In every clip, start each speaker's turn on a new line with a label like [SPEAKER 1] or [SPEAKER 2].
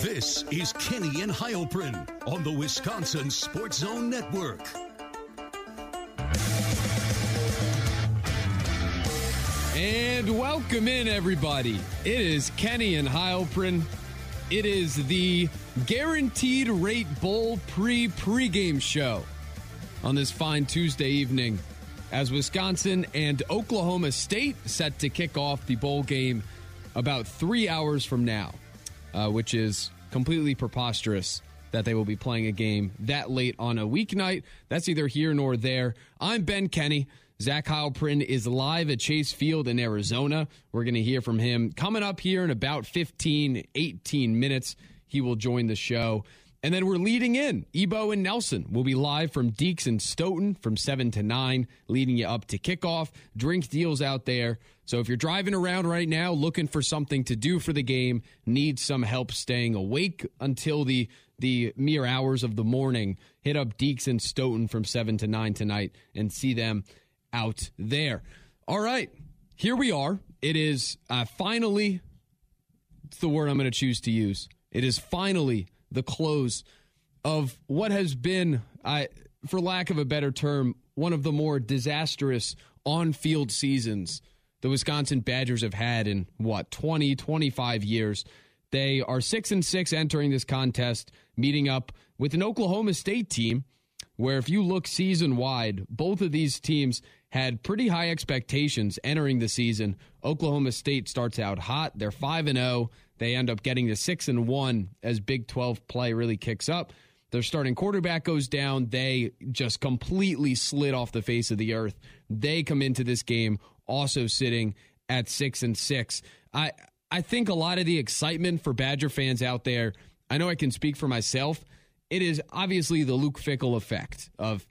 [SPEAKER 1] This is Kenny and Heilprin on the Wisconsin Sports Zone Network.
[SPEAKER 2] And welcome in, everybody. It is Kenny and Heilprin. It is the Guaranteed Rate Bowl pre pregame show on this fine Tuesday evening as Wisconsin and Oklahoma State set to kick off the bowl game about three hours from now, uh, which is completely preposterous that they will be playing a game that late on a weeknight. That's either here nor there. I'm Ben Kenny. Zach Heilprin is live at Chase Field in Arizona. We're going to hear from him coming up here in about 15, 18 minutes. He will join the show. And then we're leading in. Ebo and Nelson will be live from Deeks and Stoughton from 7 to 9, leading you up to kickoff. Drink deals out there. So if you're driving around right now looking for something to do for the game, need some help staying awake until the the mere hours of the morning, hit up Deeks and Stoughton from 7 to 9 tonight and see them out there. All right, here we are. It is uh, finally, it's the word I'm going to choose to use. It is finally the close of what has been, uh, for lack of a better term, one of the more disastrous on field seasons the Wisconsin Badgers have had in what, 20, 25 years. They are 6 and 6 entering this contest, meeting up with an Oklahoma State team where if you look season wide, both of these teams had pretty high expectations entering the season. Oklahoma State starts out hot. They're 5 and 0. They end up getting to 6 and 1 as Big 12 play really kicks up. Their starting quarterback goes down. They just completely slid off the face of the earth. They come into this game also sitting at 6 and 6. I I think a lot of the excitement for Badger fans out there, I know I can speak for myself. It is obviously the Luke Fickell effect of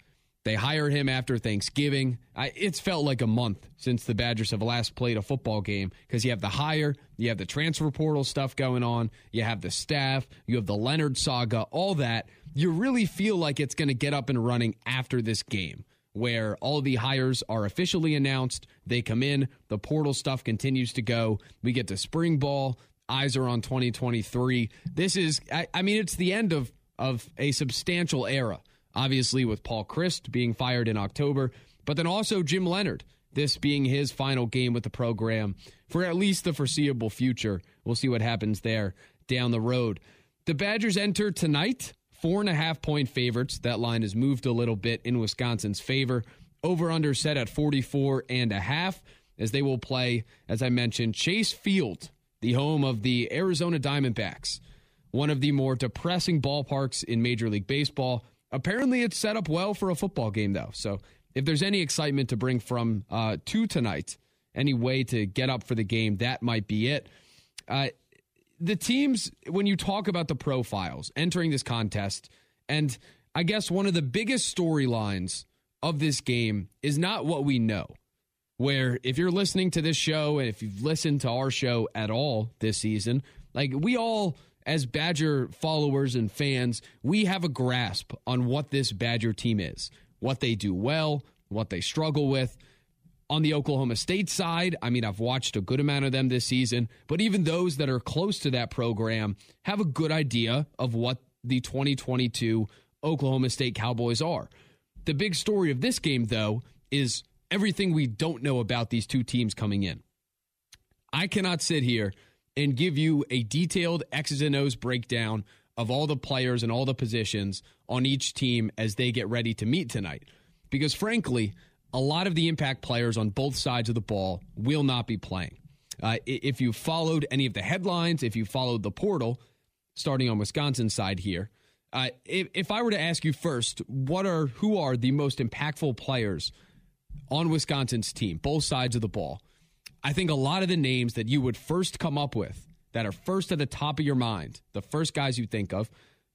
[SPEAKER 2] they hired him after Thanksgiving. I, it's felt like a month since the Badgers have last played a football game because you have the hire, you have the transfer portal stuff going on, you have the staff, you have the Leonhard saga, all that. You really feel like it's going to get up and running after this game where all the hires are officially announced. They come in, the portal stuff continues to go. We get to spring ball. Eyes are on 2023. This is, I, I mean, it's the end of, of a substantial era obviously with Paul Chryst being fired in October, but then also Jim Leonhard, this being his final game with the program for at least the foreseeable future. We'll see what happens there down the road. The Badgers enter tonight, four and a half point favorites. That line has moved a little bit in Wisconsin's favor. Over under set at 44 and a half as they will play, as I mentioned, Chase Field, the home of the Arizona Diamondbacks, one of the more depressing ballparks in Major League Baseball. Apparently, it's set up well for a football game, though. So, if there's any excitement to bring from uh, to tonight, any way to get up for the game, that might be it. Uh, the teams, when you talk about the profiles entering this contest, and I guess one of the biggest storylines of this game is not what we know. Where if you're listening to this show and if you've listened to our show at all this season, like we all as Badger followers and fans, we have a grasp on what this Badger team is, what they do well, what they struggle with. On the Oklahoma State side, I mean, I've watched a good amount of them this season, but even those that are close to that program have a good idea of what the 2022 Oklahoma State Cowboys are. The big story of this game, though, is everything we don't know about these two teams coming in. I cannot sit here and give you a detailed X's and O's breakdown of all the players and all the positions on each team as they get ready to meet tonight. Because frankly, a lot of the impact players on both sides of the ball will not be playing. Uh, if you followed any of the headlines, if you followed the portal, starting on Wisconsin side here, uh, if, if I were to ask you first, what are who are the most impactful players on Wisconsin's team, both sides of the ball? I think a lot of the names that you would first come up with that are first at the top of your mind, the first guys you think of,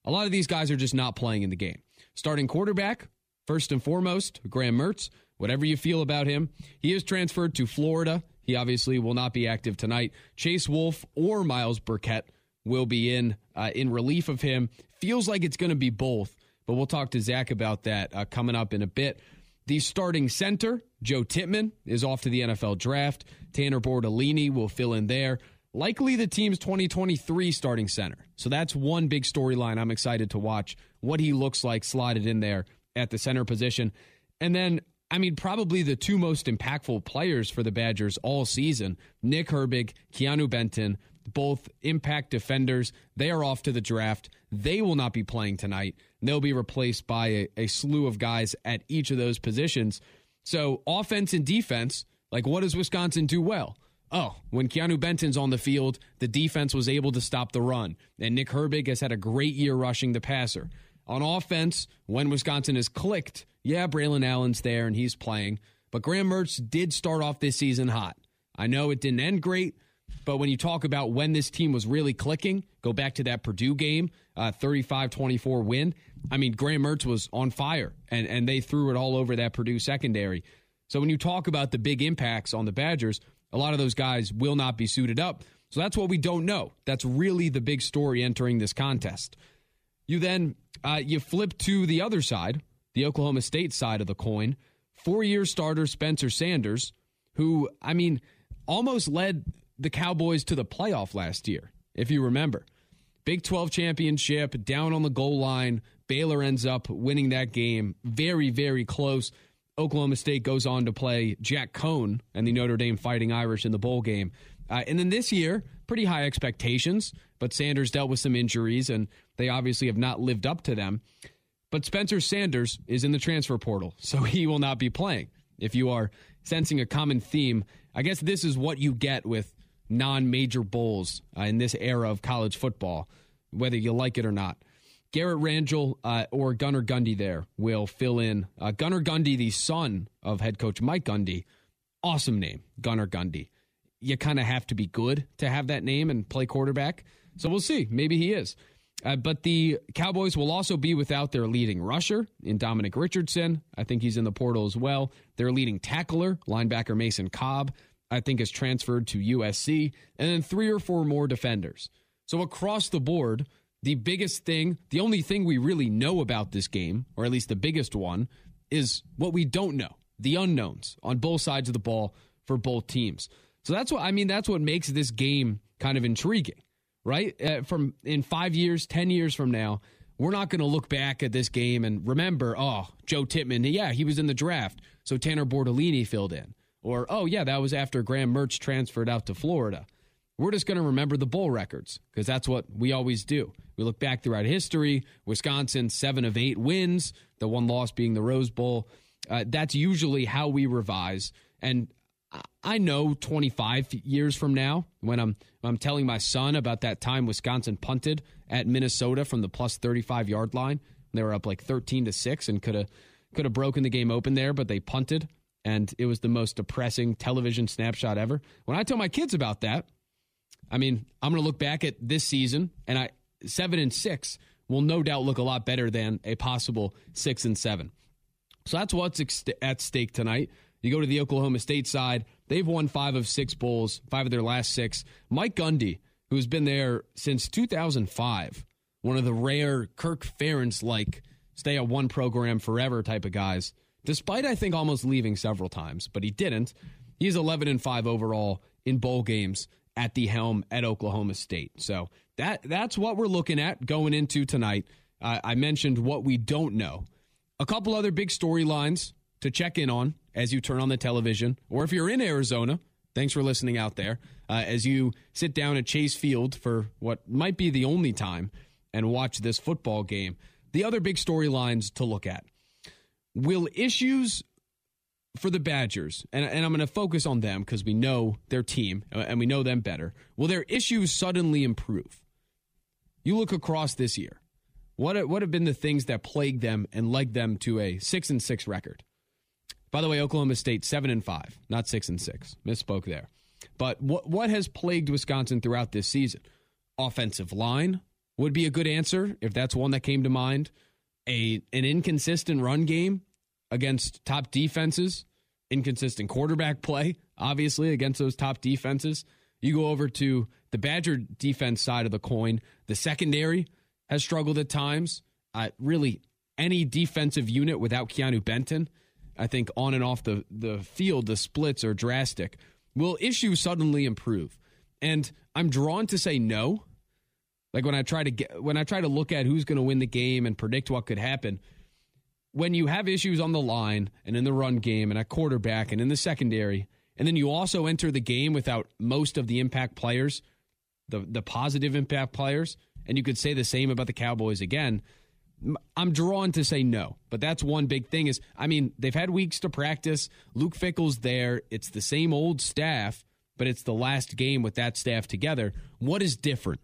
[SPEAKER 2] a lot of these guys are just not playing in the game. Starting quarterback, first and foremost, Graham Mertz, whatever you feel about him, he is transferred to Florida. He obviously will not be active tonight. Chase Wolf or Myles Burkett will be in uh, in relief of him. Feels like it's going to be both, but we'll talk to Zach about that uh, coming up in a bit. The starting center, Joe Tippmann, is off to the NFL draft. Tanner Bortolini will fill in there. likely the team's 2023 starting center. So that's one big storyline I'm excited to watch what he looks like slotted in there at the center position. And then, I mean, probably the two most impactful players for the Badgers all season Nick Herbig, Keanu Benton, both impact defenders. They are off to the draft. They will not be playing tonight. They'll be replaced by a, a slew of guys at each of those positions. So, offense and defense, like what does Wisconsin do well? Oh, when Keanu Benton's on the field, the defense was able to stop the run. And Nick Herbig has had a great year rushing the passer. On offense, when Wisconsin has clicked, yeah, Braylon Allen's there and he's playing. But Graham Mertz did start off this season hot. I know it didn't end great, but when you talk about when this team was really clicking, go back to that Purdue game, 35 uh, 24 win. I mean, Graham Mertz was on fire, and, and they threw it all over that Purdue secondary. So when you talk about the big impacts on the Badgers, a lot of those guys will not be suited up. So that's what we don't know. That's really the big story entering this contest. You then uh, you flip to the other side, the Oklahoma State side of the coin. Four-year starter Spencer Sanders, who I mean, almost led the Cowboys to the playoff last year, if you remember. Big 12 championship, down on the goal line. Baylor ends up winning that game. Very, very close. Oklahoma State goes on to play Jack Coan and the Notre Dame Fighting Irish in the bowl game. Uh, and then this year, pretty high expectations, but Sanders dealt with some injuries and they obviously have not lived up to them. But Spencer Sanders is in the transfer portal, so he will not be playing. If you are sensing a common theme, I guess this is what you get with non major bowls uh, in this era of college football, whether you like it or not. Garrett Rangel uh, or Gunnar Gundy there will fill in. Uh, Gunnar Gundy, the son of head coach Mike Gundy, awesome name, Gunnar Gundy. You kind of have to be good to have that name and play quarterback. So we'll see. Maybe he is. Uh, but the Cowboys will also be without their leading rusher in Dominic Richardson. I think he's in the portal as well. Their leading tackler, linebacker Mason Cobb. I think, is transferred to USC, and then three or four more defenders. So across the board, the biggest thing, the only thing we really know about this game, or at least the biggest one, is what we don't know the unknowns on both sides of the ball for both teams. So that's what I mean. That's what makes this game kind of intriguing, right? Uh, from in five years, ten years from now, we're not going to look back at this game and remember, oh, Joe Tippmann, yeah, he was in the draft, so Tanner Bortolini filled in. Or, oh, yeah, that was after Graham Mertz transferred out to Florida. We're just going to remember the bowl records because that's what we always do. We look back throughout history. Wisconsin, seven of eight wins, the one loss being the Rose Bowl. Uh, that's usually how we revise. And I know 25 years from now, when I'm I'm telling my son about that time Wisconsin punted at Minnesota from the plus 35 yard line, they were up like 13 to six and could have could have broken the game open there, but they punted and it was the most depressing television snapshot ever. When I tell my kids about that, I mean, I'm going to look back at this season, and I seven and six will no doubt look a lot better than a possible six and seven. So that's what's at stake tonight. You go to the Oklahoma State side; they've won five of six bowls, five of their last six. Mike Gundy, who's been there since 2005, one of the rare Kirk Ferentz like stay at one program forever type of guys despite I think almost leaving several times, but he didn't. He's 11 and 5 overall in bowl games at the helm at Oklahoma State. So that that's what we're looking at going into tonight. Uh, I mentioned what we don't know. A couple other big storylines to check in on as you turn on the television, or if you're in Arizona. Thanks for listening out there. Uh, as you sit down at Chase Field for what might be the only time and watch this football game. The other big storylines to look at will issues for the Badgers, and, and I'm going to focus on them because we know their team uh, and we know them better. Will their issues suddenly improve? You look across this year. What what have been the things that plagued them and led them to a six and six record? By the way, Oklahoma State seven and five, not six and six. Misspoke there. But what what has plagued Wisconsin throughout this season? Offensive line would be a good answer if that's one that came to mind a an inconsistent run game against top defenses, inconsistent quarterback play, obviously against those top defenses. You go over to the Badger defense side of the coin. The secondary has struggled at times. Uh, really, any defensive unit without Keanu Benton, I think on and off the, the field, the splits are drastic. Will issues suddenly improve? And I'm drawn to say no. Like when I try to get when I try to look at who's going to win the game and predict what could happen, when you have issues on the line and in the run game and at quarterback and in the secondary, and then you also enter the game without most of the impact players, the the positive impact players, and you could say the same about the Cowboys again. I'm drawn to say no, but that's one big thing is I mean, they've had weeks to practice. Luke Fickell's there. It's the same old staff, but it's the last game with that staff together. What is different?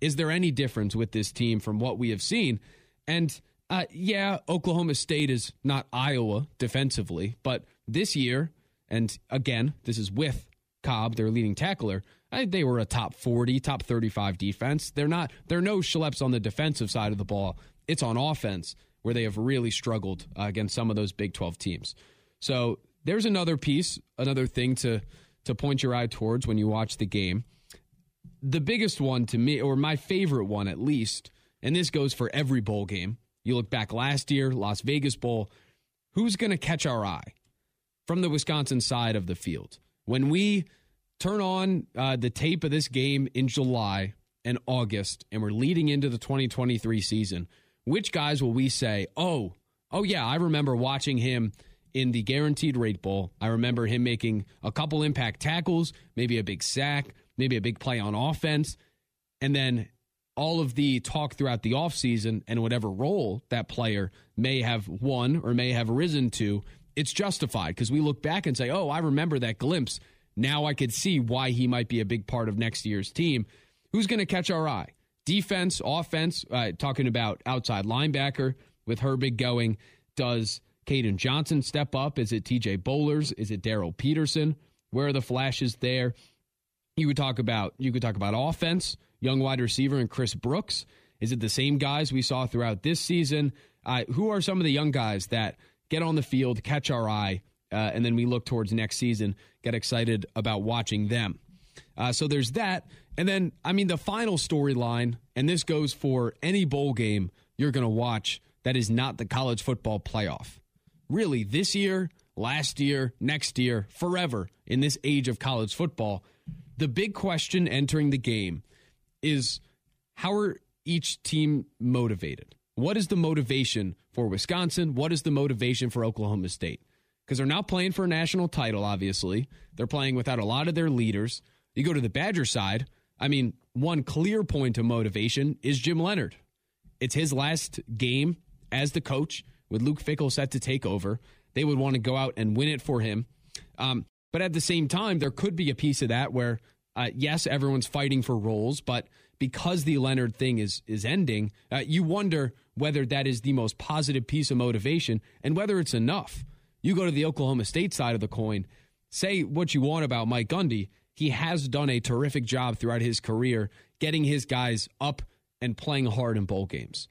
[SPEAKER 2] Is there any difference with this team from what we have seen? And uh, yeah, Oklahoma State is not Iowa defensively, but this year, and again, this is with Cobb, their leading tackler. I, they were a top 40, top 35 defense. They're not, they're no schleps on the defensive side of the ball. It's on offense where they have really struggled uh, against some of those Big 12 teams. So there's another piece, another thing to to point your eye towards when you watch the game. The biggest one to me, or my favorite one at least, and this goes for every bowl game. You look back last year, Las Vegas Bowl. Who's going to catch our eye from the Wisconsin side of the field? When we turn on uh, the tape of this game in July and August, and we're leading into the 2023 season, which guys will we say, oh, oh yeah, I remember watching him in the guaranteed rate bowl. I remember him making a couple impact tackles, maybe a big sack, maybe a big play on offense, and then all of the talk throughout the offseason and whatever role that player may have won or may have risen to, it's justified because we look back and say, oh, I remember that glimpse. Now I could see why he might be a big part of next year's team. Who's going to catch our eye? Defense, offense, uh, talking about outside linebacker with Herbig going. Does Kaden Johnson step up? Is it TJ Bollers? Is it Darryl Peterson? Where are the flashes there? You could talk about you could talk about offense, young wide receiver and Chris Brooks. Is it the same guys we saw throughout this season? Uh, who are some of the young guys that get on the field, catch our eye, uh, and then we look towards next season, get excited about watching them? Uh, so there's that. And then, I mean, the final storyline, and this goes for any bowl game you're going to watch that is not the college football playoff. Really, this year, last year, next year, forever in this age of college football, the big question entering the game is how are each team motivated? What is the motivation for Wisconsin? What is the motivation for Oklahoma State? Because they're not playing for a national title, obviously. They're playing without a lot of their leaders. You go to the Badger side, I mean, one clear point of motivation is Jim Leonhard. It's his last game as the coach with Luke Fickell set to take over. They would want to go out and win it for him. Um, but at the same time, there could be a piece of that where, uh, yes, everyone's fighting for roles, but because the Leonhard thing is is ending, uh, you wonder whether that is the most positive piece of motivation and whether it's enough. You go to the Oklahoma State side of the coin. Say what you want about Mike Gundy he has done a terrific job throughout his career getting his guys up and playing hard in bowl games.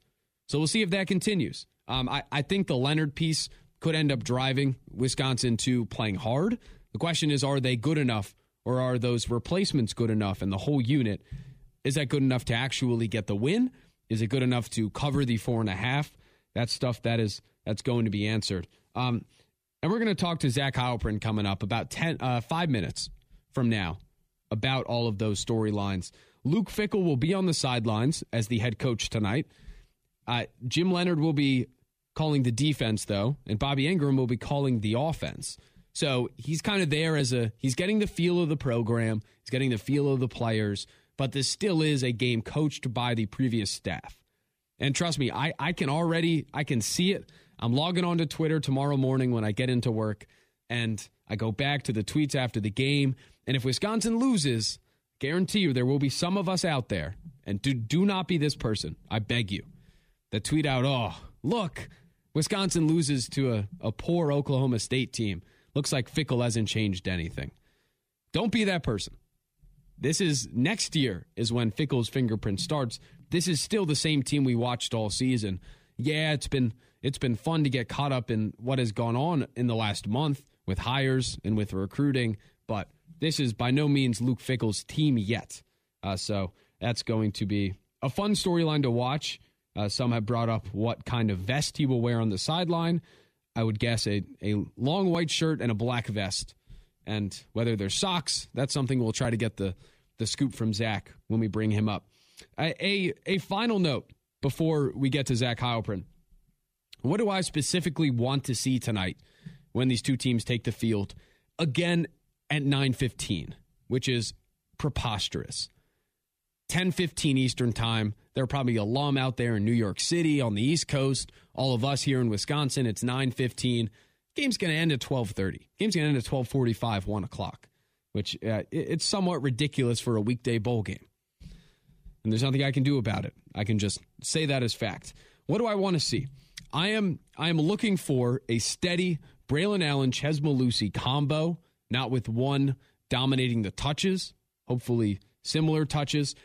[SPEAKER 2] So we'll see if that continues. Um, I, I think the Leonhard piece could end up driving Wisconsin to playing hard. The question is, are they good enough or are those replacements good enough? And the whole unit, is that good enough to actually get the win? Is it good enough to cover the four and a half? That's stuff that is that's going to be answered. Um, and we're going to talk to Zach Heilprin coming up about 10, uh, five minutes from now about all of those storylines. Luke Fickell will be on the sidelines as the head coach tonight. Uh, Jim Leonhard will be calling the defense, though, and Bobby Engram will be calling the offense. So he's kind of there as a he's getting the feel of the program, he's getting the feel of the players, but this still is a game coached by the previous staff. And trust me, I, I can already I can see it. I'm logging onto Twitter tomorrow morning when I get into work and I go back to the tweets after the game. And if Wisconsin loses, guarantee you there will be some of us out there, and do, do not be this person, I beg you, that tweet out, oh, look, Wisconsin loses to a, a poor Oklahoma State team. Looks like Fickell hasn't changed anything. Don't be that person. This is next year is when Fickell's fingerprint starts. This is still the same team we watched all season. Yeah, it's been it's been fun to get caught up in what has gone on in the last month with hires and with recruiting, but this is by no means Luke Fickell's team yet. Uh, so that's going to be a fun storyline to watch. Uh, some have brought up what kind of vest he will wear on the sideline. I would guess a, a long white shirt and a black vest. And whether they're socks, that's something we'll try to get the, the scoop from Zach when we bring him up. A, a, a final note before we get to Zach Heilprin. What do I specifically want to see tonight when these two teams take the field again at 9:15, which is preposterous. 10:15 Eastern Time. There are probably alum out there in New York City on the East Coast. All of us here in Wisconsin, it's 9:15. Game's going to end at 12:30. Game's going to end at 12:45, one o'clock, which uh, it's somewhat ridiculous for a weekday bowl game. And there's nothing I can do about it. I can just say that as fact. What do I want to see? I am I am looking for a steady Braylon Allen Chez Mellusi combo, not with one dominating the touches. Hopefully, similar touches.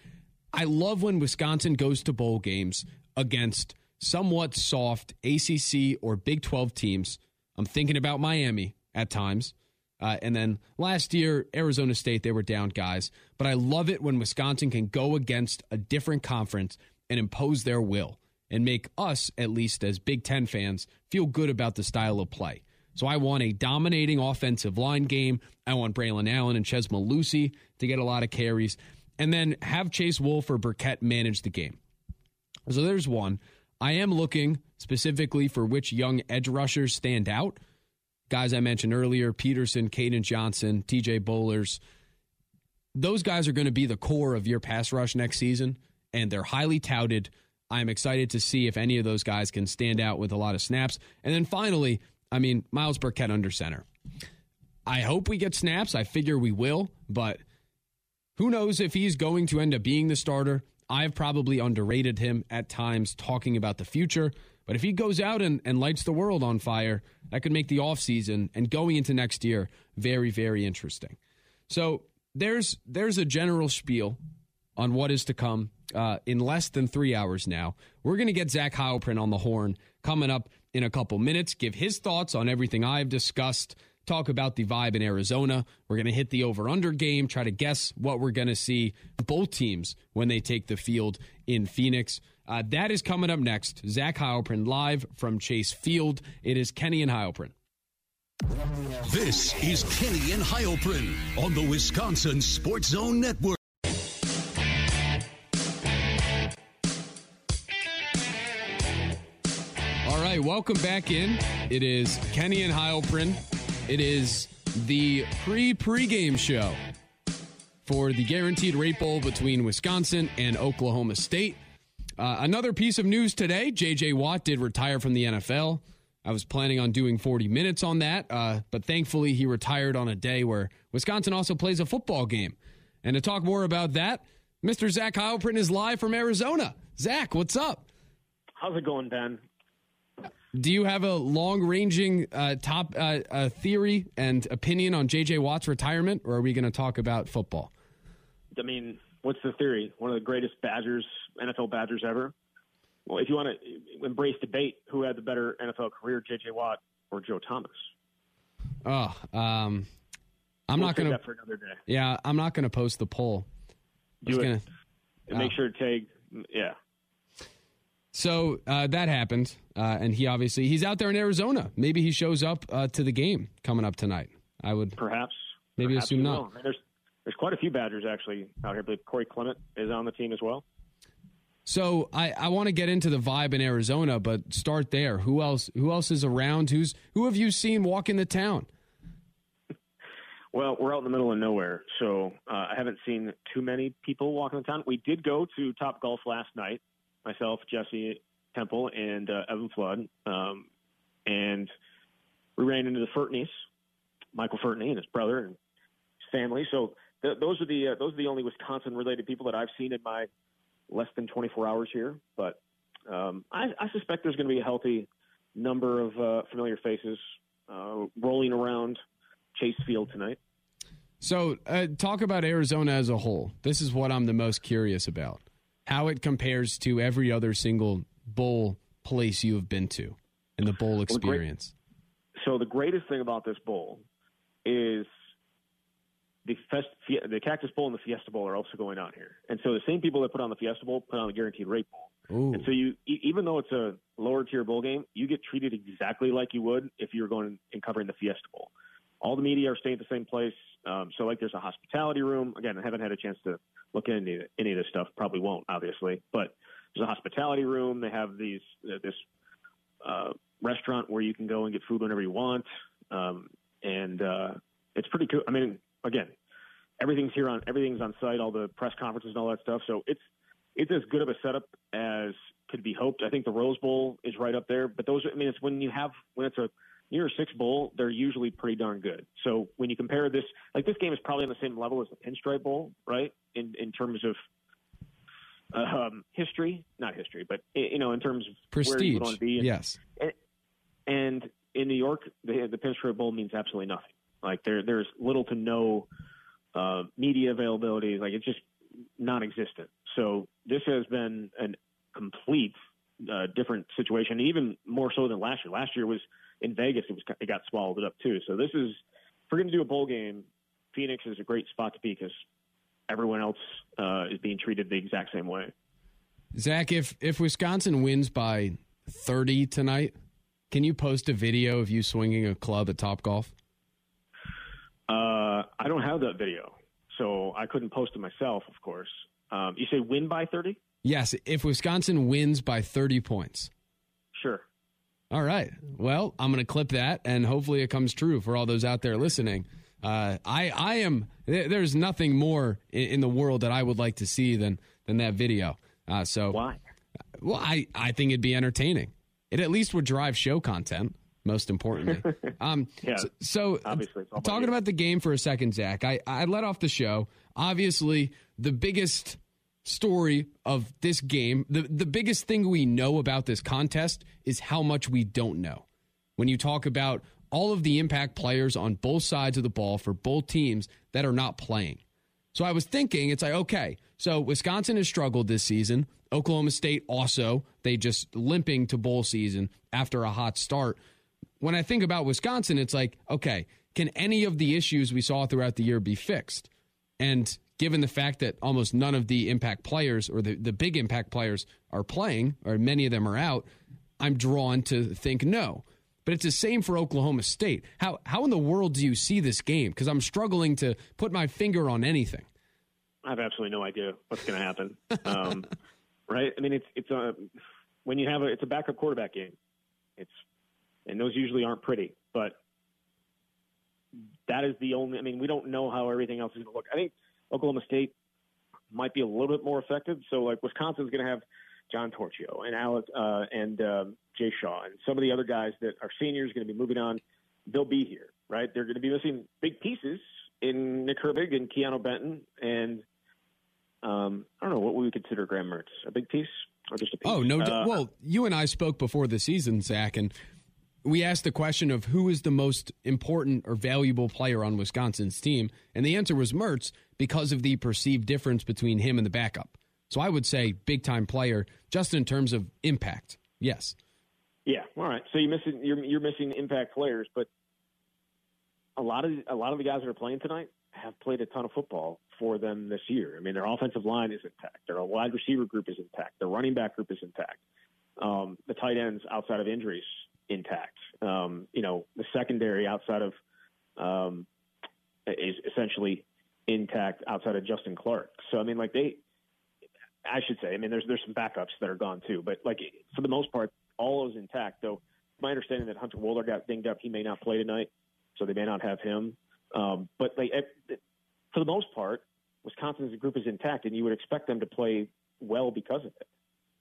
[SPEAKER 2] I love when Wisconsin goes to bowl games against somewhat soft ACC or Big 12 teams. I'm thinking about Miami at times. Uh, and then last year, Arizona State, they were down guys. But I love it when Wisconsin can go against a different conference and impose their will and make us, at least as Big Ten fans, feel good about the style of play. So I want a dominating offensive line game. I want Braylon Allen and Chez Mellusi to get a lot of carries. And then have Chase Wolf or Burkett manage the game. So there's one. I am looking specifically for which young edge rushers stand out. Guys I mentioned earlier Peterson, Kaden Johnson, TJ Bollers. Those guys are going to be the core of your pass rush next season, and they're highly touted. I'm excited to see if any of those guys can stand out with a lot of snaps. And then finally, I mean, Myles Burkett under center. I hope we get snaps. I figure we will, but who knows if he's going to end up being the starter? I've probably underrated him at times talking about the future. But if he goes out and, and lights the world on fire, that could make the offseason and going into next year very, very interesting. So there's there's a general spiel on what is to come uh, in less than three hours now. We're going to get Zach Heilprin on the horn coming up in a couple minutes, give his thoughts on everything I've discussed, talk about the vibe in Arizona. We're going to hit the over under game, try to guess what we're going to see both teams when they take the field in Phoenix. Uh, that is coming up next. Zach Heilprin live from Chase Field. It is Kenny and Heilprin.
[SPEAKER 1] This is Kenny and Heilprin on the Wisconsin Sports Zone Network.
[SPEAKER 2] All right, welcome back in. It is Kenny and Heilprin. It is the pre pregame show for the Guaranteed Rate Bowl between Wisconsin and Oklahoma State. Uh, another piece of news today JJ Watt did retire from the NFL. I was planning on doing 40 minutes on that, uh, but thankfully he retired on a day where Wisconsin also plays a football game. And to talk more about that, Mr. Zach Heilprin is live from Arizona. Zach, what's up?
[SPEAKER 3] How's it going, Ben?
[SPEAKER 2] Do you have a long ranging uh, top uh, uh, theory and opinion on JJ Watt's retirement, or are we going to talk about football?
[SPEAKER 3] I mean, what's the theory? One of the greatest Badgers, NFL Badgers ever. Well, if you want to embrace debate, who had the better NFL career, JJ Watt or Joe Thomas?
[SPEAKER 2] Oh, um, I'm
[SPEAKER 3] we'll
[SPEAKER 2] not going to.
[SPEAKER 3] for another day.
[SPEAKER 2] Yeah, I'm not going to post the poll.
[SPEAKER 3] Do it.
[SPEAKER 2] Gonna,
[SPEAKER 3] and make
[SPEAKER 2] oh.
[SPEAKER 3] sure to tag. Yeah.
[SPEAKER 2] So uh, that happened, uh, and he obviously he's out there in Arizona. Maybe he shows up uh, to the game coming up tonight. I would
[SPEAKER 3] Perhaps.
[SPEAKER 2] maybe
[SPEAKER 3] Perhaps
[SPEAKER 2] assume not.
[SPEAKER 3] will. I mean, there's there's quite a few Badgers actually out here. I believe Corey Clement is on the team as well.
[SPEAKER 2] So I, I want to get into the vibe in Arizona, but start there. Who else? Who else is around? Who's who have you seen walking the town?
[SPEAKER 3] Well, we're out in the middle of nowhere, so uh, I haven't seen too many people walking the town. We did go to Top Golf last night, myself, Jesse Temple, and uh, Evan Flood, um, and we ran into the Furtneys, Michael Furtney and his brother and his family. So th- those are the uh, those are the only Wisconsin-related people that I've seen in my less than 24 hours here. But um, I, I suspect there's going to be a healthy number of uh, familiar faces uh, rolling around Chase Field tonight.
[SPEAKER 2] So uh, talk about Arizona as a whole. This is what I'm the most curious about. How it compares to every other single bowl place you have been to in the bowl
[SPEAKER 3] great.
[SPEAKER 2] experience.
[SPEAKER 3] So the greatest thing about this bowl is the Fest, the Cactus Bowl and the Fiesta Bowl are also going on here, and so the same people that put on the Fiesta Bowl put on the Guaranteed Rate Bowl.
[SPEAKER 2] Ooh.
[SPEAKER 3] And so you, even though it's a lower tier bowl game, you get treated exactly like you would if you were going and covering the Fiesta Bowl. All the media are staying at the same place. Um, so like there's a hospitality room. Again, I haven't had a chance to look into any, of this stuff. Probably won't, obviously. But there's a hospitality room. They have these uh, this uh, restaurant where you can go and get food whenever you want, um, and uh, it's pretty cool. I mean, again, everything's here on everything's on site. All the press conferences and all that stuff. So it's it's as good of a setup as could be hoped. I think the Rose Bowl is right up there. But those, I mean, it's when you have when it's a Year Six Bowl, they're usually pretty darn good. So when you compare this, like this game is probably on the same level as the Pinstripe Bowl, right? In in terms of um, history, not history, but you know, in terms of
[SPEAKER 2] prestige.
[SPEAKER 3] Where you want to be. And,
[SPEAKER 2] yes.
[SPEAKER 3] And, and in New York, the the Pinstripe Bowl means absolutely nothing. Like there there's little to no uh, media availability. Like it's just non-existent. So this has been a complete uh, different situation, even more so than last year. Last year was in Vegas, it was it got swallowed up too. So this is if we're going to do a bowl game, Phoenix is a great spot to be because everyone else uh, is being treated the exact same way.
[SPEAKER 2] Zach, if if Wisconsin wins by thirty tonight, can you post a video of you swinging a club at Top Golf?
[SPEAKER 3] Uh, I don't have that video, so I couldn't post it myself. Of course, um, you say win by thirty.
[SPEAKER 2] Yes, if Wisconsin wins by thirty points. All right. Well, I'm going to clip that, and hopefully it comes true for all those out there listening. Uh, I I am. There's nothing more in, in, the world that I would like to see than than that video. Uh, so
[SPEAKER 3] why?
[SPEAKER 2] Well, I I think it'd be entertaining. It at least would drive show content. Most importantly,
[SPEAKER 3] um, yeah.
[SPEAKER 2] So, so
[SPEAKER 3] obviously,
[SPEAKER 2] talking
[SPEAKER 3] about,
[SPEAKER 2] about the game for a second, Zach. I I let off the show. Obviously, the biggest story of this game, the, the biggest thing we know about this contest is how much we don't know. When you talk about all of the impact players on both sides of the ball for both teams that are not playing. So I was thinking, it's like, okay, so Wisconsin has struggled this season. Oklahoma State also, they just limping to bowl season after a hot start. When I think about Wisconsin, it's like, okay, can any of the issues we saw throughout the year be fixed? And given the fact that almost none of the impact players or the, the big impact players are playing, or many of them are out, I'm drawn to think no. But it's the same for Oklahoma State. How how in the world do you see this game? Because I'm struggling to put my finger on anything.
[SPEAKER 3] I have absolutely no idea what's going to happen. um, right? I mean, it's it's a when you have a it's a backup quarterback game. It's and those usually aren't pretty, but that is the only. I mean, we don't know how everything else is going to look. I think Oklahoma State might be a little bit more effective. So like Wisconsin's going to have John Torchio and Alec uh, and um, Jay Shaw and some of the other guys that are seniors going to be moving on. They'll be here, right? They're going to be missing big pieces in Nick Herbig and Keanu Benton and um, I don't know what we would consider Graham Mertz a big piece or just a piece.
[SPEAKER 2] Oh no! Uh, well, you and I spoke before the season, Zach, and we asked the question of who is the most important or valuable player on Wisconsin's team, and the answer was Mertz because of the perceived difference between him and the backup. So I would say big time player, just in terms of impact. Yes.
[SPEAKER 3] Yeah. All right. So you're missing you're you're missing impact players, but a lot of a lot of the guys that are playing tonight have played a ton of football for them this year. I mean, their offensive line is intact. Their wide receiver group is intact. Their running back group is intact. Um, the tight ends outside of injuries intact. Um, you know, the secondary outside of um, is essentially intact outside of Justin Clark. So I mean, like they, I should say, I mean, there's there's some backups that are gone too, but like for the most part, all is intact. Though my understanding that Hunter Wohler got dinged up, he may not play tonight, so they may not have him. Um, but like for the most part, Wisconsin's group is intact, and you would expect them to play well because of it,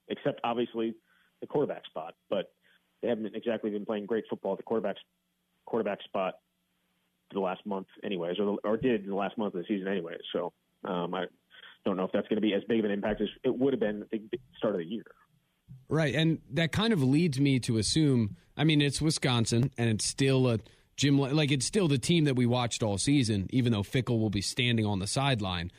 [SPEAKER 3] except obviously the quarterback spot. But they haven't exactly been playing great football at the quarterback quarterback spot the last month, anyways, or, or did in the last month of the season, anyways. So um, I don't know if that's going to be as big of an impact as it would have been at the start of the year.
[SPEAKER 2] Right, and that kind of leads me to assume. I mean, it's Wisconsin, and it's still a Jim. Like it's still the team that we watched all season, even though Fickell will be standing on the sideline.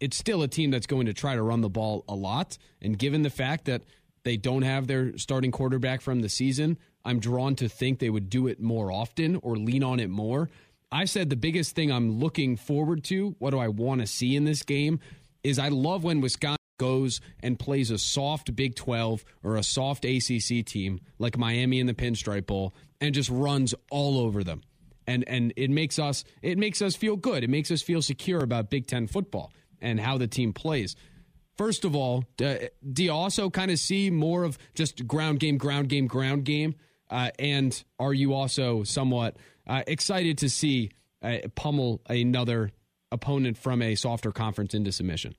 [SPEAKER 2] It's still a team that's going to try to run the ball a lot, and given the fact that they don't have their starting quarterback from the season, I'm drawn to think they would do it more often or lean on it more. I said the biggest thing I'm looking forward to, what do I want to see in this game, is I love when Wisconsin goes and plays a soft Big 12 or a soft ACC team like Miami in the Pinstripe Bowl and just runs all over them. and and it makes us it makes us feel good. It makes us feel secure about Big Ten football and how the team plays. First of all, do, do you also kind of see more of just ground game, ground game, ground game? Uh, and are you also somewhat uh, excited to see uh, pummel another opponent from a softer conference into submission?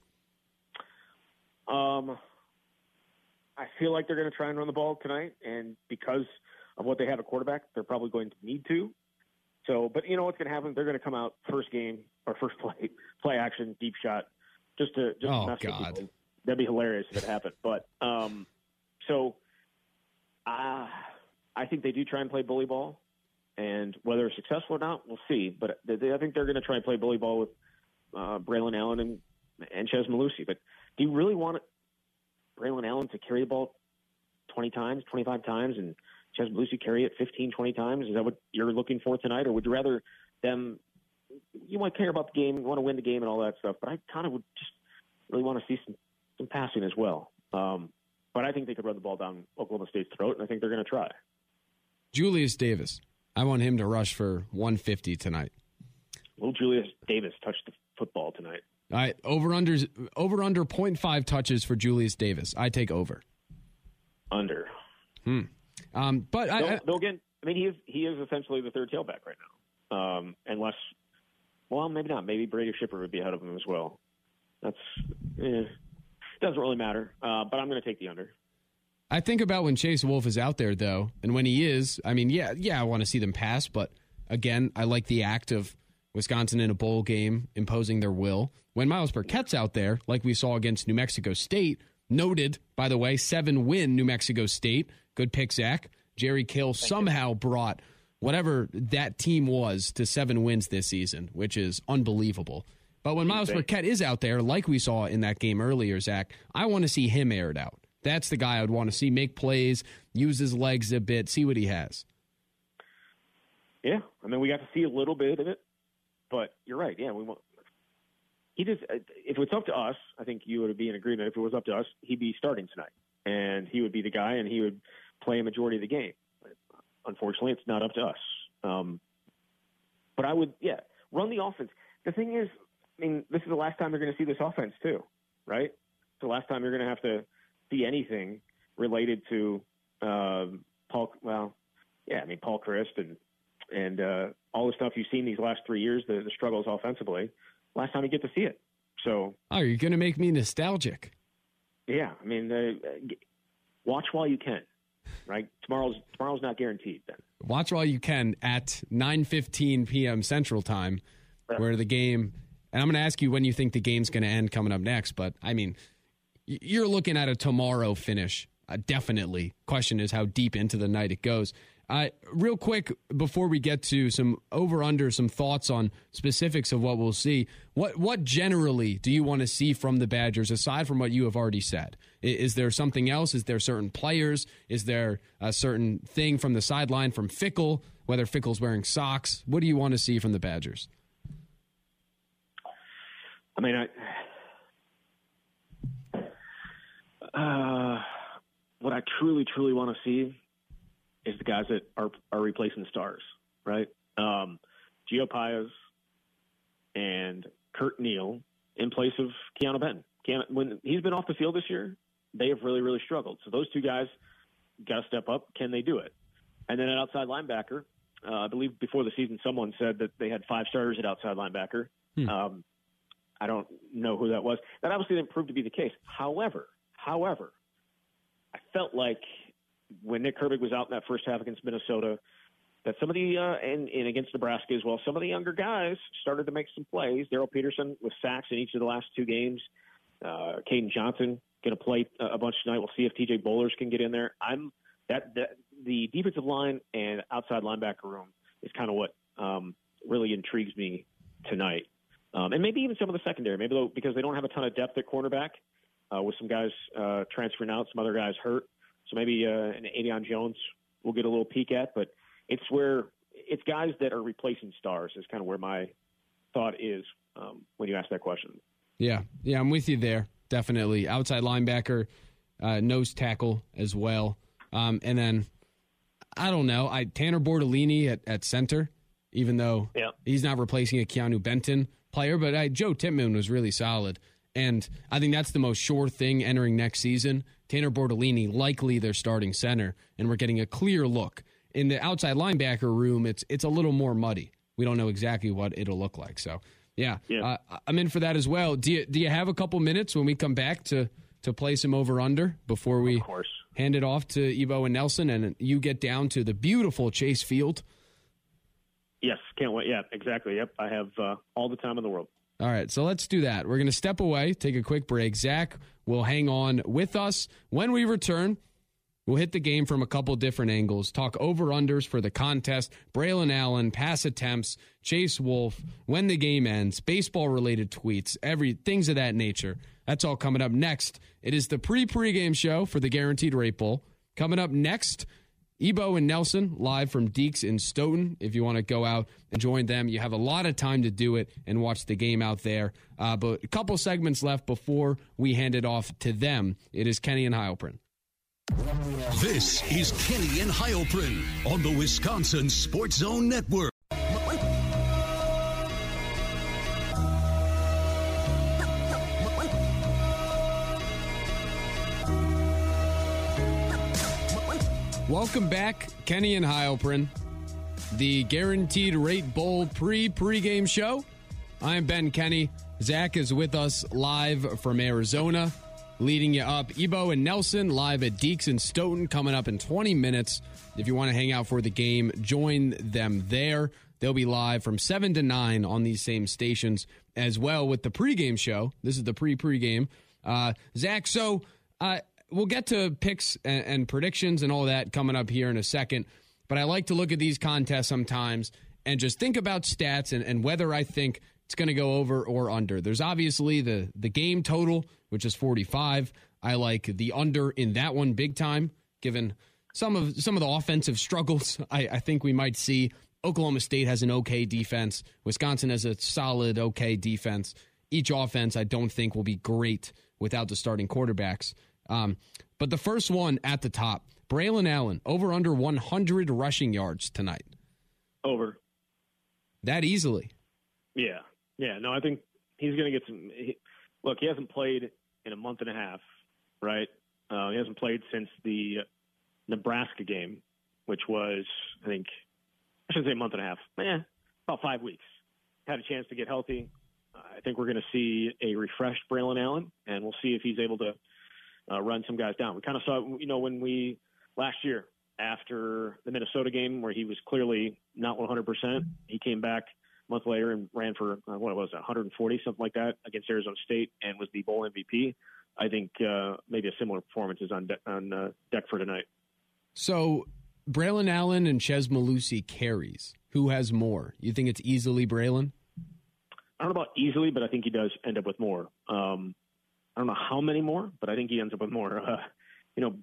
[SPEAKER 3] Um, I feel like they're going to try and run the ball tonight, and because of what they have at quarterback, they're probably going to need to. So, but you know what's going to happen? They're going to come out first game or first play, play action, deep shot, just to just
[SPEAKER 2] oh,
[SPEAKER 3] mess
[SPEAKER 2] God.
[SPEAKER 3] with people. That'd be hilarious if it happened. But um, so, uh, I think they do try and play bully ball, and whether it's successful or not, we'll see. But they, they, I think they're going to try and play bully ball with uh, Braylon Allen and and Chez Mellusi. But do you really want Braylon Allen to carry the ball 20 times, 25 times, and Chez Mellusi carry it 15, 20 times? Is that what you're looking for tonight, or would you rather them? You might care about the game, you want to win the game, and all that stuff. But I kind of would just really want to see some some passing as well. Um, but I think they could run the ball down Oklahoma State's throat, and I think they're going to try.
[SPEAKER 2] Julius Davis. I want him to rush for 150 tonight.
[SPEAKER 3] Will Julius Davis touch the football tonight?
[SPEAKER 2] All right, over under over under 0.5 touches for Julius Davis. I take over.
[SPEAKER 3] Under.
[SPEAKER 2] Hmm. Um, but I, I,
[SPEAKER 3] though again, I mean, he is he is essentially the third tailback right now. Um, unless, well, maybe not. Maybe Brady Schipper would be ahead of him as well. That's eh, doesn't really matter. Uh, but I'm going to take the under.
[SPEAKER 2] I think about when Chase Wolf is out there, though, and when he is. I mean, yeah, yeah, I want to see them pass, but again, I like the act of Wisconsin in a bowl game imposing their will. When Myles Burkett's out there, like we saw against New Mexico State, noted, by the way, seven win New Mexico State. Good pick, Zach. Jerry Kill somehow brought whatever that team was to seven wins this season, which is unbelievable. But when Myles Burkett is out there, like we saw in that game earlier, Zach, I want to see him aired out. That's the guy I would want to see make plays, use his legs a bit, see what he has.
[SPEAKER 3] Yeah, I mean, we got to see a little bit of it, but you're right. Yeah, we want. He just, uh, if it's up to us, I think you would be in agreement. If it was up to us, he'd be starting tonight, and he would be the guy, and he would play a majority of the game. Unfortunately, it's not up to us. Um, but I would, yeah, run the offense. The thing is, I mean, this is the last time you're going to see this offense too, right? It's the last time you're going to have to see anything related to um, Paul. Well, yeah, I mean Paul Chryst and and uh, all the stuff you've seen these last three years, the, the struggles offensively. Last time you get to see it. So,
[SPEAKER 2] oh, you're going to make me nostalgic.
[SPEAKER 3] Yeah, I mean, uh, watch while you can. Right, tomorrow's tomorrow's not guaranteed. Then
[SPEAKER 2] watch while you can at 9:15 p.m. Central Time, right. where the game. And I'm going to ask you when you think the game's going to end coming up next. But I mean, you're looking at a tomorrow finish. Uh, definitely. Question is how deep into the night it goes. Uh, real quick before we get to some over under some thoughts on specifics of what we'll see. What what generally do you want to see from the Badgers aside from what you have already said? Is, is there something else? Is there certain players? Is there a certain thing from the sideline from Fickell, Whether Fickell's wearing socks? What do you want to see from the Badgers?
[SPEAKER 3] I mean, I uh, what I truly truly want to see is the guys that are are replacing the stars, right? Um, Gio Paez and Curt Neal in place of Keanu Benton. Keanu, when he's been off the field this year, they have really really struggled. So those two guys got to step up. Can they do it? And then at outside linebacker, uh, I believe before the season, someone said that they had five starters at outside linebacker. Hmm. Um, I don't know who that was. That obviously didn't prove to be the case. However, however, I felt like when Nick Herbig was out in that first half against Minnesota, that some of the uh, and, and against Nebraska as well, some of the younger guys started to make some plays. Darryl Peterson with sacks in each of the last two games. Uh, Kaden Johnson going to play a bunch tonight. We'll see if TJ Bollers can get in there. I'm that, that the defensive line and outside linebacker room is kind of what um, really intrigues me tonight, um, and maybe even some of the secondary. Maybe though because they don't have a ton of depth at cornerback, uh, with some guys uh, transferring out, some other guys hurt. So maybe uh, an Adion Jones will get a little peek at, but it's where it's guys that are replacing stars is kind of where my thought is um, when you ask that question.
[SPEAKER 2] Yeah, yeah, I'm with you there. Definitely outside linebacker, uh, nose tackle as well, um, and then I don't know. I Tanner Bortolini at, at center. even though
[SPEAKER 3] Yeah.
[SPEAKER 2] he's not replacing a Keanu Benton player. But uh, Joe Tippmann was really solid. And I think that's the most sure thing entering next season. Tanner Bortolini, likely their starting center, and we're getting a clear look. In the outside linebacker room, it's it's a little more muddy. We don't know exactly what it'll look like. So, yeah,
[SPEAKER 3] Yeah.
[SPEAKER 2] Uh, I'm in for that as well. Do you do you have a couple minutes when we come back to to play some over under before we hand it off to Evo and Nelson, and you get down to the beautiful Chase Field?
[SPEAKER 3] Yes, can't wait. Yeah, exactly. Yep, I have uh, all the time in the world.
[SPEAKER 2] All right, so let's do that. We're going to step away, take a quick break. Zach will hang on with us. When we return, we'll hit the game from a couple different angles, talk over unders for the contest, Braylon Allen, pass attempts, Chase Wolf, when the game ends, baseball related tweets, every things of that nature. That's all coming up next. It is the pre pregame show for the Guaranteed Rate Bowl. Coming up next, Ebo and Nelson live from Deeks in Stoughton. If you want to go out and join them, you have a lot of time to do it and watch the game out there. Uh, but a couple segments left before we hand it off to them. It is Kenny and Heilprin.
[SPEAKER 1] This is Kenny and Heilprin on the Wisconsin Sports Zone Network.
[SPEAKER 2] Welcome back, Kenny and Heilprin, the Guaranteed Rate Bowl pre pregame show. I'm Ben Kenny. Zach is with us live from Arizona, leading you up. Ebo and Nelson live at Deeks and Stoughton coming up in 20 minutes. If you want to hang out for the game, join them there. They'll be live from 7 to 9 on these same stations as well with the pregame show. This is the pre pregame. Uh, Zach, so uh, we'll get to picks and, and predictions and all that coming up here in a second. But I like to look at these contests sometimes and just think about stats and, and whether I think it's going to go over or under. There's obviously the the game total, which is 45. I like the under in that one big time, given some of some of the offensive struggles I, I think we might see. Oklahoma State has an okay defense. Wisconsin has a solid, okay defense. Each offense, I don't think, will be great without the starting quarterbacks. Um, but the first one at the top, Braylon Allen, over under 100 rushing yards tonight.
[SPEAKER 3] Over.
[SPEAKER 2] That easily.
[SPEAKER 3] Yeah, yeah. No, I think he's going to get some. He, look, he hasn't played in a month and a half, right? Uh, he hasn't played since the Nebraska game, which was, I think, I should say a month and a half. Yeah, about five weeks. Had a chance to get healthy. I think we're going to see a refreshed Braylon Allen, and we'll see if he's able to uh, run some guys down. We kind of saw, you know, when we last year after the Minnesota game where he was clearly not 100%, he came back a month later and ran for uh, what it was it, 140 something like that against Arizona State and was the bowl MVP. I think uh, maybe a similar performance is on de- on uh, deck for tonight.
[SPEAKER 2] So Braylon Allen and Chez Mellusi carries. Who has more? You think it's easily Braylon?
[SPEAKER 3] I don't know about easily, but I think he does end up with more. Um, I don't know how many more, but I think he ends up with more. Uh, you know,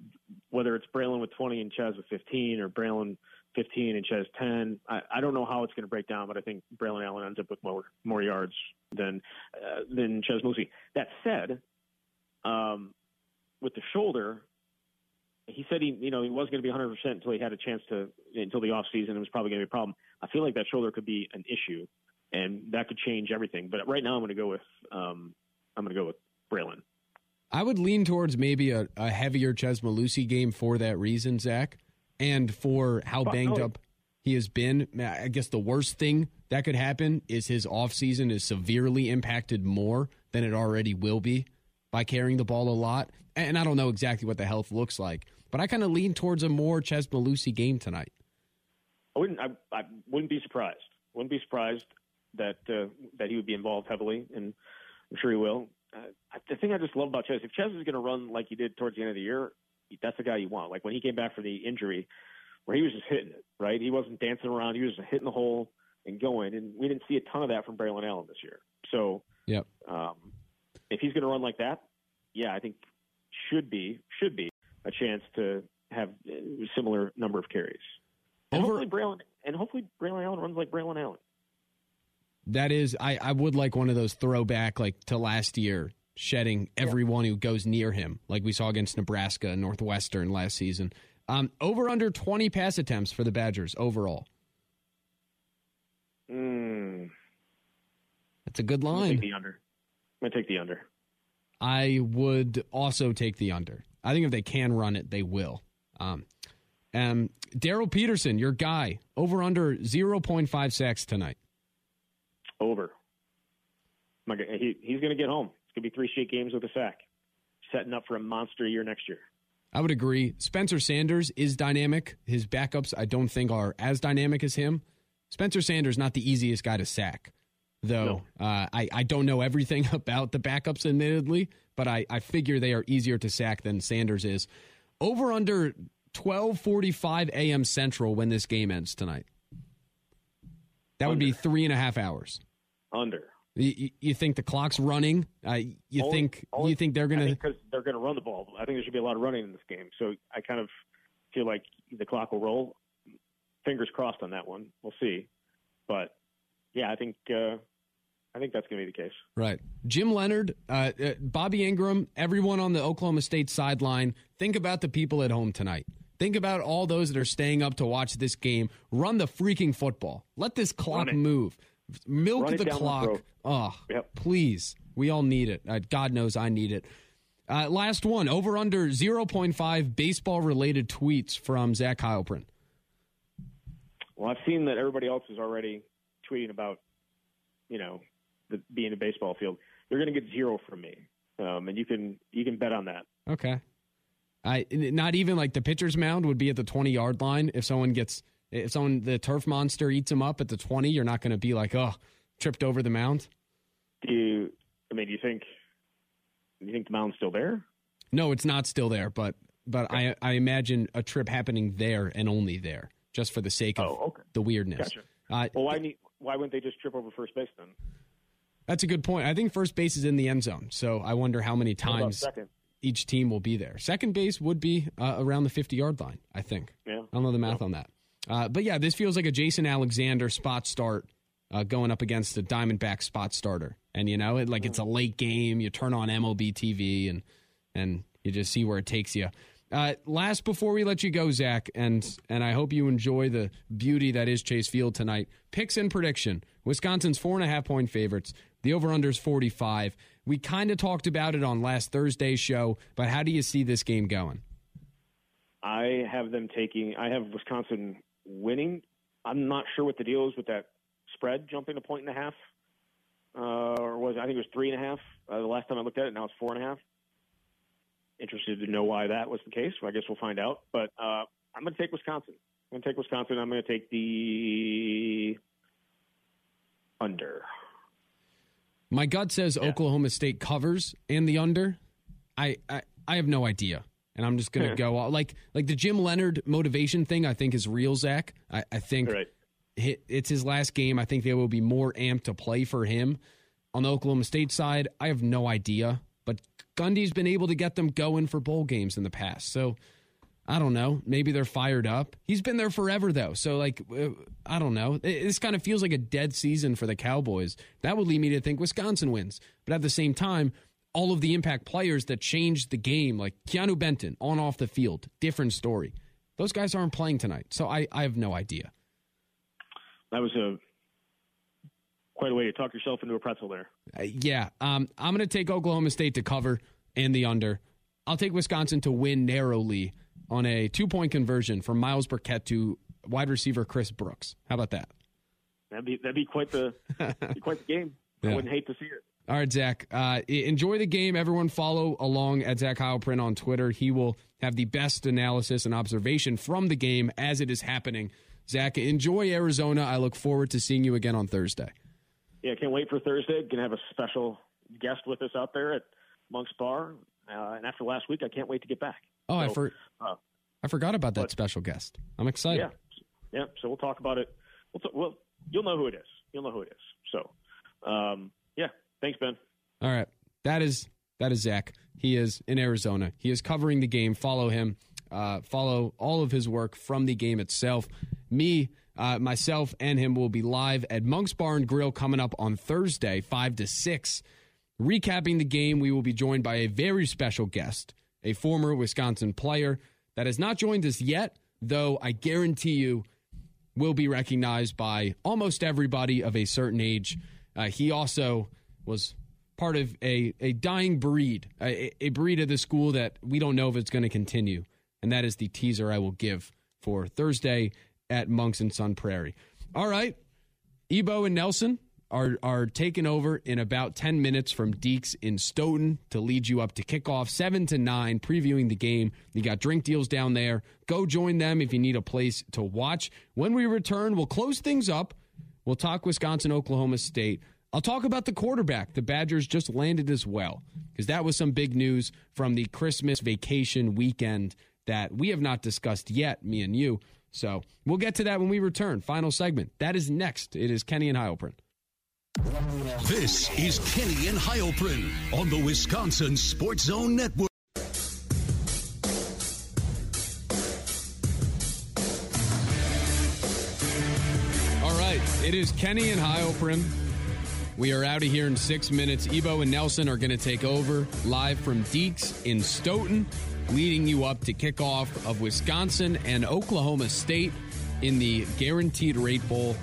[SPEAKER 3] whether it's Braylon with 20 and Chez with 15, or Braylon 15 and Chez 10, I, I don't know how it's going to break down, but I think Braylon Allen ends up with more more yards than uh, than Chez Mellusi. That said, um, with the shoulder, he said he you know he was going to be 100 percent until he had a chance to until the off season. It was probably going to be a problem. I feel like that shoulder could be an issue, and that could change everything. But right now, I'm going to go with um, I'm going to go with Braylon.
[SPEAKER 2] I would lean towards maybe a, a heavier Chez Mellusi game for that reason, Zach, and for how banged up he has been. I guess the worst thing that could happen is his offseason is severely impacted more than it already will be by carrying the ball a lot. And I don't know exactly what the health looks like, but I kind of lean towards a more Chez Mellusi game tonight.
[SPEAKER 3] I wouldn't. I, I wouldn't be surprised. Wouldn't be surprised that uh, that he would be involved heavily, and I'm sure he will. Uh, the thing I just love about Chez, if Chez is going to run like he did towards the end of the year, that's the guy you want. Like when he came back from the injury, where he was just hitting it, right? He wasn't dancing around. He was just hitting the hole and going. And we didn't see a ton of that from Braylon Allen this year. So,
[SPEAKER 2] yep.
[SPEAKER 3] Um, if he's going to run like that, yeah, I think should be should be a chance to have a similar number of carries. And
[SPEAKER 2] Over-
[SPEAKER 3] hopefully Braylon and hopefully Braylon Allen runs like Braylon Allen.
[SPEAKER 2] That is, I, I would like one of those throwback, like to last year, shedding everyone who goes near him, like we saw against Nebraska and Northwestern last season. Um, over under 20 pass attempts for the Badgers overall.
[SPEAKER 3] Mm,
[SPEAKER 2] That's a good
[SPEAKER 3] I'm gonna
[SPEAKER 2] line.
[SPEAKER 3] the under. I'm gonna take the under.
[SPEAKER 2] I would also take the under. I think if they can run it, they will. Um, um, Darryl Peterson, your guy, over under 0.5 sacks tonight.
[SPEAKER 3] Over. My, he, he's going to get home. It's going to be three straight games with a sack. Setting up for a monster year next year.
[SPEAKER 2] I would agree. Spencer Sanders is dynamic. His backups, I don't think, are as dynamic as him. Spencer Sanders not the easiest guy to sack, though. Uh, I I don't know everything about the backups, admittedly, but I I figure they are easier to sack than Sanders is. Over under twelve forty five a.m. Central when this game ends tonight. That would be three and a half hours.
[SPEAKER 3] Under.
[SPEAKER 2] You, you- think the clock's running? Uh, you
[SPEAKER 3] Only-
[SPEAKER 2] think
[SPEAKER 3] only-
[SPEAKER 2] you think they're gonna?
[SPEAKER 3] because they're going to run the ball. I think there should be a lot of running in this game. So I kind of feel like the clock will roll. Fingers crossed on that one. We'll see. But yeah, I think uh, I think that's going to be the case.
[SPEAKER 2] Right. Jim Leonhard, uh, uh, Bobby Engram, everyone on the Oklahoma State sideline. Think about the people at home tonight. Think about all those that are staying up to watch this game. Run the freaking football. Let this clock move. Milk
[SPEAKER 3] Run
[SPEAKER 2] the clock. oh,
[SPEAKER 3] Yep.
[SPEAKER 2] please. We all need it. Uh, God knows I need it. Uh, last one over under 0.5 baseball related tweets from Zach Heilprin.
[SPEAKER 3] Well, I've seen that everybody else is already tweeting about, you know, the, being a baseball field. They're going to get zero from me, um, and you can you can bet on that.
[SPEAKER 2] Okay. I not even like the pitcher's mound would be at the 20 yard line. If someone gets, if someone, the turf monster eats him up at the 20, you're not going to be like, oh, tripped over the mound.
[SPEAKER 3] Do you? I mean, do you think? Do you think the mound's still there?
[SPEAKER 2] No, it's not still there, but, but I, I imagine a trip happening there and only there just for the sake of
[SPEAKER 3] Oh, okay.
[SPEAKER 2] the weirdness.
[SPEAKER 3] Gotcha.
[SPEAKER 2] Uh,
[SPEAKER 3] Well, why need? Why wouldn't they just trip over first base then?
[SPEAKER 2] that's a good point. I think first base is in the end zone. So I wonder how many times each team will be there. Second base would be uh, around the 50 yard line, I think.
[SPEAKER 3] Yeah.
[SPEAKER 2] I don't know the math on that. Uh, but yeah, this feels like a Jason Alexander spot start uh, going up against a Diamondback spot starter. And, you know, it, like it's a late game. You turn on MLB TV and, and you just see where it takes you. Uh, last before we let you go, Zach, and and I hope you enjoy the beauty that is Chase Field tonight. Picks and prediction: Wisconsin's four and a half point favorites. The over under is forty five. We kind of talked about it on last Thursday's show, but how do you see this game going?
[SPEAKER 3] I have them taking. I have Wisconsin winning. I'm not sure what the deal is with that spread jumping a point and a half, uh, or was I think it was three and a half uh, the last time I looked at it. Now it's four and a half. Interested to know why that was the case. Well, I guess we'll find out. But uh, I'm going to take Wisconsin. I'm going to take Wisconsin. I'm going to take the under.
[SPEAKER 2] My gut says Oklahoma State covers and the under. I I, I have no idea, and I'm just gonna
[SPEAKER 3] Yeah.
[SPEAKER 2] go like like the Jim Leonhard motivation thing. I think is real, Zach. I, I think
[SPEAKER 3] Right.
[SPEAKER 2] it's his last game. I think they will be more amped to play for him. On the Oklahoma State side, I have no idea, but Gundy's been able to get them going for bowl games in the past. So I don't know. Maybe they're fired up. He's been there forever, though. So, like, uh, I don't know. This kind of feels like a dead season for the Cowboys. That would lead me to think Wisconsin wins. But at the same time, all of the impact players that changed the game, like Keanu Benton on off the field, different story. Those guys aren't playing tonight. So I, I have no idea.
[SPEAKER 3] That was a quite a way to talk yourself into a pretzel there.
[SPEAKER 2] Uh, yeah, um, I'm going to take Oklahoma State to cover and the under. I'll take Wisconsin to win narrowly on a two point conversion from Myles Burkett to wide receiver Chris Brooks. How about that?
[SPEAKER 3] That'd be that'd be quite the be quite the game.
[SPEAKER 2] Yeah.
[SPEAKER 3] I wouldn't hate to see it.
[SPEAKER 2] All right, Zach. Uh, enjoy the game. Everyone follow along at Zach Heilprin on Twitter. He will have the best analysis and observation from the game as it is happening. Zach, enjoy Arizona. I look forward to seeing you again on Thursday.
[SPEAKER 3] Yeah, can't wait for Thursday. Gonna have a special guest with us out there at Monk's Bar. Uh, and after last week, I can't wait to get back.
[SPEAKER 2] Oh, I for,
[SPEAKER 3] uh,
[SPEAKER 2] I forgot about that
[SPEAKER 3] what?
[SPEAKER 2] special guest. I'm excited.
[SPEAKER 3] yeah, yeah. So we'll talk about it. We'll, t- well, you'll know who it is. You'll know who it is. So, um, yeah. Thanks, Ben.
[SPEAKER 2] All right. That is that is Zach. He is in Arizona. He is covering the game. Follow him. Uh, follow all of his work from the game itself. Me, uh, myself, and him will be live at Monk's Bar and Grill coming up on Thursday, five to six. Recapping the game, we will be joined by a very special guest, a former Wisconsin player that has not joined us yet, though I guarantee you will be recognized by almost everybody of a certain age. Uh, he also was part of a, a dying breed, a, a breed of the school that we don't know if it's going to continue. And that is the teaser I will give for Thursday at Monks and Sun Prairie. All right. Ebo and Nelson are are taking over in about 10 minutes from Deeks in Stoughton to lead you up to kickoff 7 to 9 previewing the game. You got drink deals down there. Go join them if you need a place to watch. When we return, we'll close things up. We'll talk Wisconsin Oklahoma State. I'll talk about the quarterback. The Badgers just landed as well because that was some big news from the Christmas vacation weekend that we have not discussed yet, me and you. So we'll get to that when we return. Final segment. That is next. It is Kenny and Heilprin.
[SPEAKER 1] This is Kenny and Heilprin on the Wisconsin Sports Zone Network.
[SPEAKER 2] All right, it is Kenny and Heilprin. We are out of here in six minutes. Ebo and Nelson are going to take over live from Deeks in Stoughton, leading you up to kickoff of Wisconsin and Oklahoma State in the Guaranteed Rate Bowl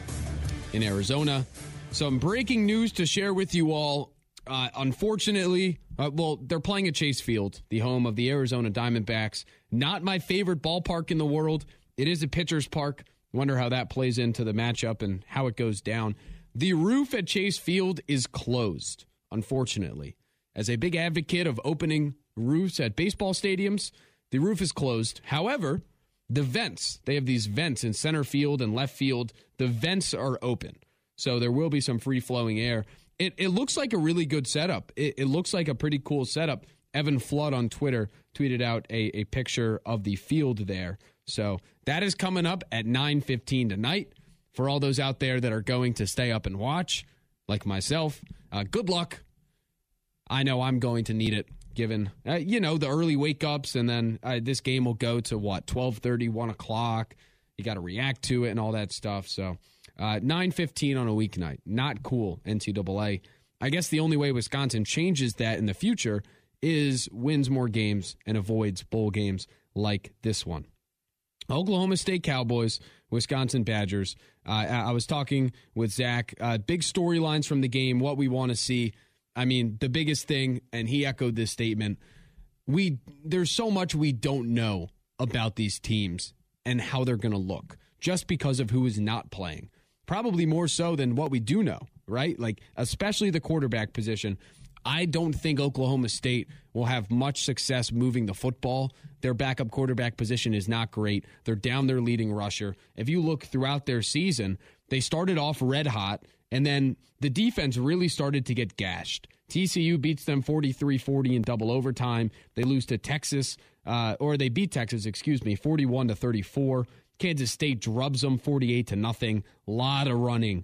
[SPEAKER 2] in Arizona. Some breaking news to share with you all. Uh, unfortunately, uh, well, they're playing at Chase Field, the home of the Arizona Diamondbacks. Not my favorite ballpark in the world. It is a pitcher's park. Wonder how that plays into the matchup and how it goes down. The roof at Chase Field is closed, unfortunately. As a big advocate of opening roofs at baseball stadiums, the roof is closed. However, the vents, they have these vents in center field and left field. The vents are open. So there will be some free flowing air. It, it looks like a really good setup. It, it looks like a pretty cool setup. Evan Flood on Twitter tweeted out a, a picture of the field there. So that is coming up at 9:15 tonight. For all those out there that are going to stay up and watch, like myself, uh, good luck. I know I'm going to need it, given uh, you know the early wake ups, and then uh, this game will go to what 12:30, 1 o'clock. You got to react to it and all that stuff. So uh, 9:15 on a weeknight, not cool. NCAA. I guess the only way Wisconsin changes that in the future is wins more games and avoids bowl games like this one. Oklahoma State Cowboys, Wisconsin Badgers. Uh, I was talking with Zach. Uh, big storylines from the game, what we want to see. I mean, the biggest thing, and he echoed this statement. We there's so much we don't know about these teams and how they're going to look just because of who is not playing. Probably more so than what we do know, right? Like especially the quarterback position. I don't think Oklahoma State will have much success moving the football. Their backup quarterback position is not great. They're down their leading rusher. If you look throughout their season, they started off red hot, and then the defense really started to get gashed. TCU beats them 43 40 in double overtime. They lose to Texas, uh, or they beat Texas, excuse me, 41 to 34. Kansas State drubs them 48 to nothing. A lot of running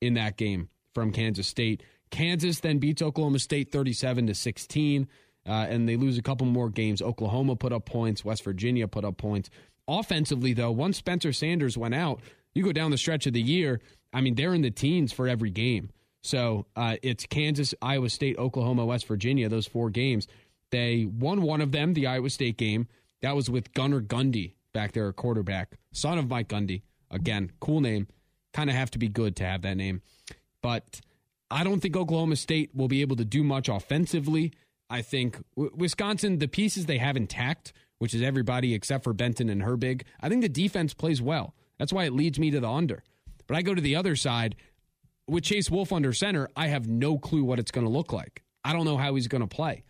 [SPEAKER 2] in that game from Kansas State. Kansas then beats Oklahoma State 37 to 16, uh, and they lose a couple more games. Oklahoma put up points. West Virginia put up points. Offensively, though, once Spencer Sanders went out, you go down the stretch of the year. I mean, they're in the teens for every game. So uh, it's Kansas, Iowa State, Oklahoma, West Virginia. Those four games. They won one of them, the Iowa State game. That was with Gunnar Gundy back there, a quarterback, son of Mike Gundy. Again, cool name. Kind of have to be good to have that name. But I don't think Oklahoma State will be able to do much offensively. I think Wisconsin, the pieces they have intact, which is everybody except for Benton and Herbig, I think the defense plays well. That's why it leads me to the under. But I go to the other side with Chase Wolf under center. I have no clue what it's going to look like. I don't know how he's going to play.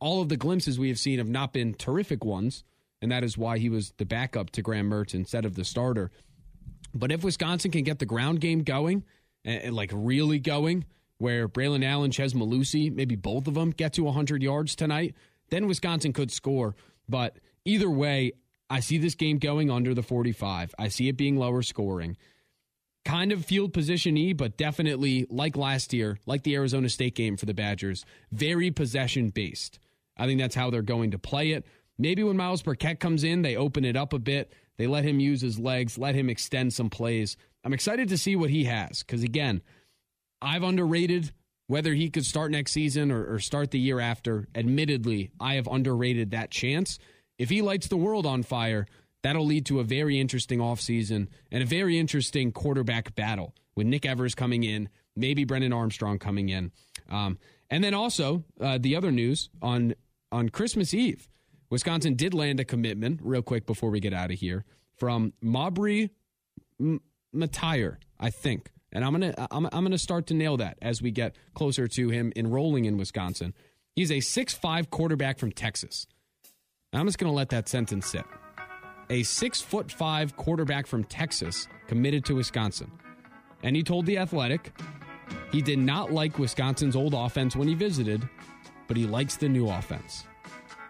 [SPEAKER 2] All of the glimpses we have seen have not been terrific ones, and that is why he was the backup to Graham Mertz instead of the starter. But if Wisconsin can get the ground game going, and like really going, where Braylon Allen, Chez Mellusi, maybe both of them get to 100 yards tonight, then Wisconsin could score. But either way, I see this game going under the 45. I see it being lower scoring. Kind of field position E, but definitely like last year, like the Arizona State game for the Badgers, very possession based. I think that's how they're going to play it. Maybe when Myles Burkett comes in, they open it up a bit. They let him use his legs, let him extend some plays. I'm excited to see what he has because, again, I've underrated whether he could start next season or, or, start the year after. Admittedly, I have underrated that chance. If he lights the world on fire, That'll lead to a very interesting offseason and a very interesting quarterback battle with Nick Evers coming in, maybe Brendan Armstrong coming in. Um, and then also uh, the other news on on Christmas Eve, Wisconsin did land a commitment real quick before we get out of here from Mabrey M- Mettauer, I think. And I'm gonna I'm, I'm gonna start to nail that as we get closer to him enrolling in Wisconsin. He's a six-five quarterback from Texas. I'm just gonna let that sentence sit. A six foot five quarterback from Texas committed to Wisconsin. And he told The Athletic he did not like Wisconsin's old offense when he visited, but he likes the new offense.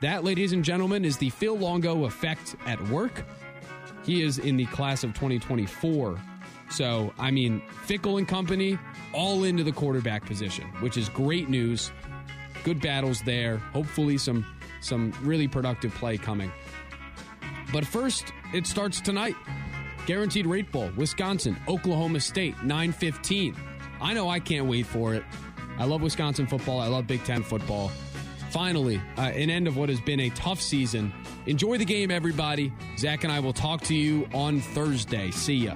[SPEAKER 2] That, ladies and gentlemen, is the Phil Longo effect at work. He is in the class of 2024 so, I mean, Fickell and company all into the quarterback position, which is great news. Good battles there. Hopefully some some really productive play coming. But first, it starts tonight. Guaranteed Rate Bowl, Wisconsin, Oklahoma State, 9:15. I know I can't wait for it. I love Wisconsin football. I love Big 10 football. Finally, uh, an end of what has been a tough season. Enjoy the game, everybody. Zach and I will talk to you on Thursday. See ya.